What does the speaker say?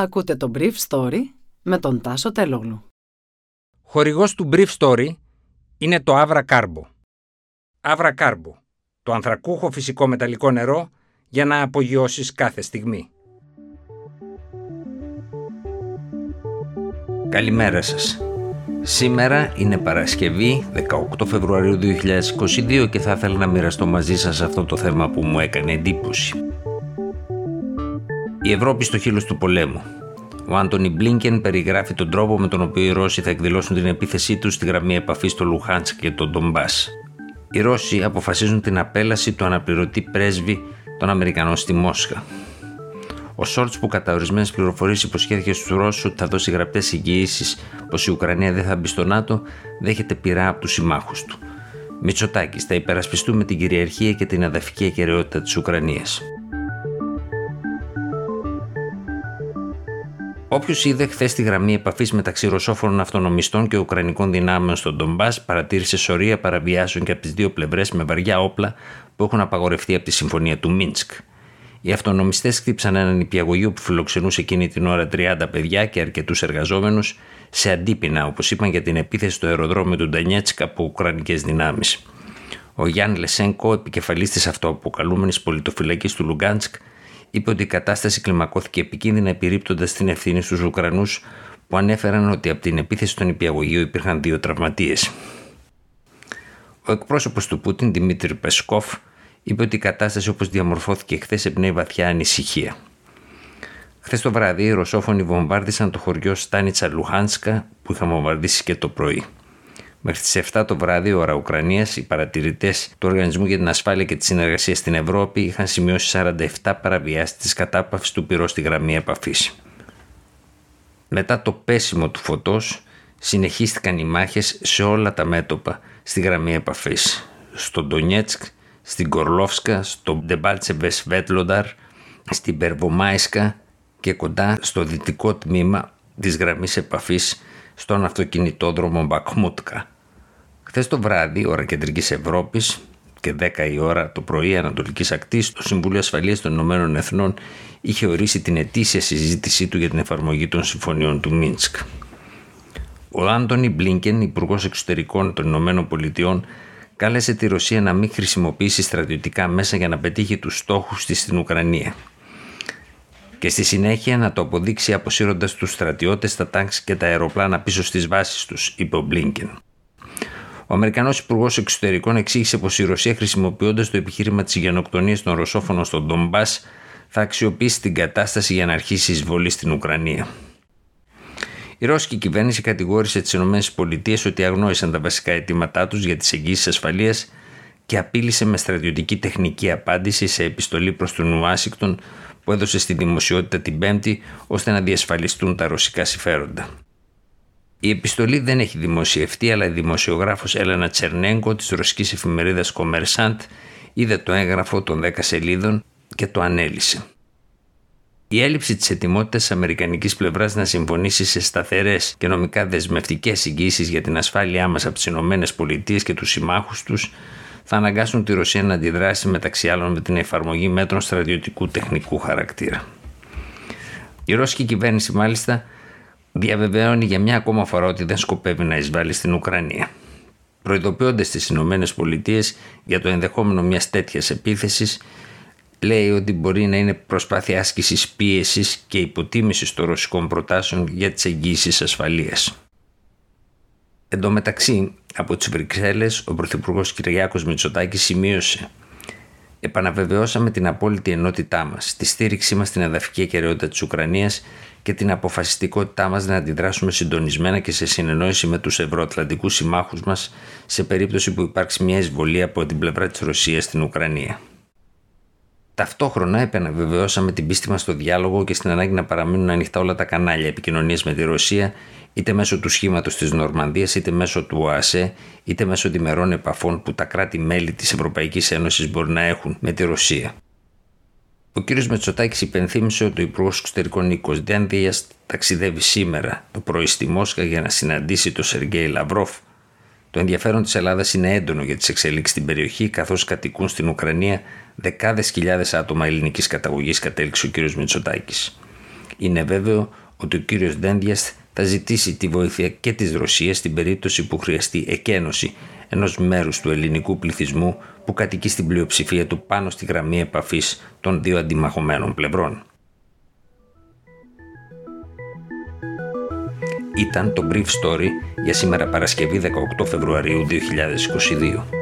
Ακούτε το Brief Story με τον Τάσο Τελόγλου. Χορηγός του Brief Story είναι το Avra Carbo. Avra Carbo, το ανθρακούχο φυσικό μεταλλικό νερό για να απογειώσεις κάθε στιγμή. Καλημέρα σας. Σήμερα είναι Παρασκευή 18 Φεβρουαρίου 2022 και θα ήθελα να μοιραστώ μαζί σας αυτό το θέμα που μου έκανε εντύπωση. Η Ευρώπη στο χείλος του πολέμου. Ο Άντονι Μπλίνκεν περιγράφει τον τρόπο με τον οποίο οι Ρώσοι θα εκδηλώσουν την επίθεσή τους στη γραμμή επαφής στο Λουχάνσκ και τον Ντονμπάς. Οι Ρώσοι αποφασίζουν την απέλαση του αναπληρωτή πρέσβη των Αμερικανών στη Μόσχα. Ο Σολτς, που κατά ορισμένες πληροφορίες υποσχέθηκε στους Ρώσους ότι θα δώσει γραπτές εγγυήσεις πως η Ουκρανία δεν θα μπει στο ΝΑΤΟ, δέχεται πυρά από τους συμμάχους του. Μητσοτάκης θα υπερασπιστούμε την κυριαρχία και την εδαφική ακεραιότητα της Ουκρανίας. Όποιος είδε χθες τη γραμμή επαφής μεταξύ ρωσόφωνων αυτονομιστών και ουκρανικών δυνάμεων στον Ντονμπάς παρατήρησε σωρεία παραβιάσεων και από τις δύο πλευρές με βαριά όπλα που έχουν απαγορευτεί από τη συμφωνία του Μίνσκ. Οι αυτονομιστές χτύπησαν ένα νηπιαγωγείο που φιλοξενούσε εκείνη την ώρα 30 παιδιά και αρκετούς εργαζόμενους σε αντίπεινα, όπως είπαν, για την επίθεση στο αεροδρόμιο του Ντονιέτσκ από ουκρανικές δυνάμεις. Ο Γιαν Λεσένκο, επικεφαλής της αυτοαποκαλούμενης πολιτοφυλακής του Λουγκάνσκ, είπε ότι η κατάσταση κλιμακώθηκε επικίνδυνα επιρρύπτοντας την ευθύνη στους Ουκρανούς που ανέφεραν ότι από την επίθεση στον υπηαγωγείο υπήρχαν δύο τραυματίες. Ο εκπρόσωπος του Πούτιν, Δημήτρη Πεσκόφ, είπε ότι η κατάσταση όπως διαμορφώθηκε χθες εμπνέει βαθιά ανησυχία. Χθες το βράδυ, οι Ρωσόφωνοι βομβάρδισαν το χωριό Στάνιτσα Λουχάνσκα που είχαν βομβαρδίσει και το πρωί. Μέχρι τις 7 το βράδυ, ώρα Ουκρανίας, οι παρατηρητές του Οργανισμού για την Ασφάλεια και τη Συνεργασία στην Ευρώπη είχαν σημειώσει 47 παραβιάσεις της κατάπαυσης του πυρός στη γραμμή επαφής. Μετά το πέσιμο του φωτός, συνεχίστηκαν οι μάχες σε όλα τα μέτωπα στη γραμμή επαφής. Στο Ντονιέτσκ, στην Κορλόφσκα, στο Ντεμπάλτσεβε Βέτλονταρ, στην Περβομάισκα και κοντά στο δυτικό τμήμα της γραμμής επαφής στον αυτοκινητόδρομο Μπακμούτκα. Χθες το βράδυ, ώρα κεντρικής Ευρώπης και 10 η ώρα το πρωί Ανατολικής Ακτής, το Συμβούλιο Ασφαλείας των Ηνωμένων Εθνών είχε ορίσει την ετήσια συζήτησή του για την εφαρμογή των συμφωνιών του Μίνσκ. Ο Άντωνι Μπλίνκεν, Υπουργός Εξωτερικών των Ηνωμένων Πολιτειών, κάλεσε τη Ρωσία να μην χρησιμοποιήσει στρατιωτικά μέσα για να πετύχει τους στόχους της στην Ουκρανία και στη συνέχεια να το αποδείξει αποσύροντας τους στρατιώτες, τα τάγκς και τα αεροπλάνα πίσω στις βάσεις τους, είπε ο Μπλίνκεν. Ο Αμερικανός Υπουργός Εξωτερικών εξήγησε πως η Ρωσία, χρησιμοποιώντας το επιχείρημα της γενοκτονίας των Ρωσόφωνων στον Ντομπά, θα αξιοποιήσει την κατάσταση για να αρχίσει η εισβολή στην Ουκρανία. Η Ρώσικη κυβέρνηση κατηγόρησε τις ΗΠΑ ότι αγνόησαν τα βασικά αιτήματά τους για τις εγγύσεις ασφαλείας και απείλησε με στρατιωτική τεχνική απάντηση σε επιστολή προς τον Ουάσιγκτον που έδωσε στη δημοσιότητα την Πέμπτη ώστε να διασφαλιστούν τα ρωσικά συμφέροντα. Η επιστολή δεν έχει δημοσιευτεί, αλλά η δημοσιογράφος Έλενα Τσερνέγκο της ρωσικής εφημερίδας Commerçant είδε το έγγραφο των 10 σελίδων και το ανέλησε. Η έλλειψη της ετοιμότητας της Αμερικανικής πλευράς να συμφωνήσει σε σταθερές και νομικά δεσμευτικές εγγύσει για την ασφάλειά μας από τις ΗΠΑ και τους συμμάχους τους θα αναγκάσουν τη Ρωσία να αντιδράσει μεταξύ άλλων με την εφαρμογή μέτρων στρατιωτικού τεχνικού χαρακτήρα. Η Ρώσικη κυβέρνηση μάλιστα διαβεβαίωνει για μια ακόμα φορά ότι δεν σκοπεύει να εισβάλλει στην Ουκρανία. Προειδοποιώντας τις Ηνωμένες Πολιτείες για το ενδεχόμενο μιας τέτοιας επίθεσης, λέει ότι μπορεί να είναι προσπάθεια άσκησης πίεσης και υποτίμησης των ρωσικών προτάσεων για τις εγγύσει ασφαλείας. Εν τω μεταξύ, από τις Βρυξέλλες, ο Πρωθυπουργός Κυριάκο Μητσοτάκης σημείωσε Επαναβεβαιώσαμε την απόλυτη ενότητά μας, τη στήριξή μας στην εδαφική ακεραιότητα της Ουκρανίας και την αποφασιστικότητά μας να αντιδράσουμε συντονισμένα και σε συνεννόηση με τους ευρωατλαντικούς συμμάχους μας σε περίπτωση που υπάρξει μια εισβολή από την πλευρά της Ρωσίας στην Ουκρανία. Ταυτόχρονα επαναβεβαιώσαμε την πίστη μας στο διάλογο και στην ανάγκη να παραμείνουν ανοιχτά όλα τα κανάλια επικοινωνίας με τη Ρωσία είτε μέσω του σχήματος της Νορμανδίας, είτε μέσω του ΟΑΣΕ, είτε μέσω διμερών επαφών που τα κράτη-μέλη της Ευρωπαϊκής Ένωσης μπορεί να έχουν με τη Ρωσία. Ο κ. Μετσοτάκης υπενθύμησε ότι ο Υπουργός Εξωτερικών Νίκος Ντένδια ταξιδεύει σήμερα το πρωί στη Μόσχα για να συναντήσει τον Σεργέη Λαυρόφ. Το ενδιαφέρον της Ελλάδας είναι έντονο για τις εξελίξεις στην περιοχή, καθώς κατοικούν στην Ουκρανία δεκάδες χιλιάδες άτομα ελληνικής καταγωγής, κατέληξε ο κ. Μητσοτάκη. είναι βέβαιο ότι ο κύριος Ντέντιας θα ζητήσει τη βοήθεια και της Ρωσίας στην περίπτωση που χρειαστεί εκένωση ενός μέρους του ελληνικού πληθυσμού που κατοικεί στην πλειοψηφία του πάνω στη γραμμή επαφής των δύο αντιμαχωμένων πλευρών. Ήταν το Brief Story για σήμερα Παρασκευή 18 Φεβρουαρίου 2022.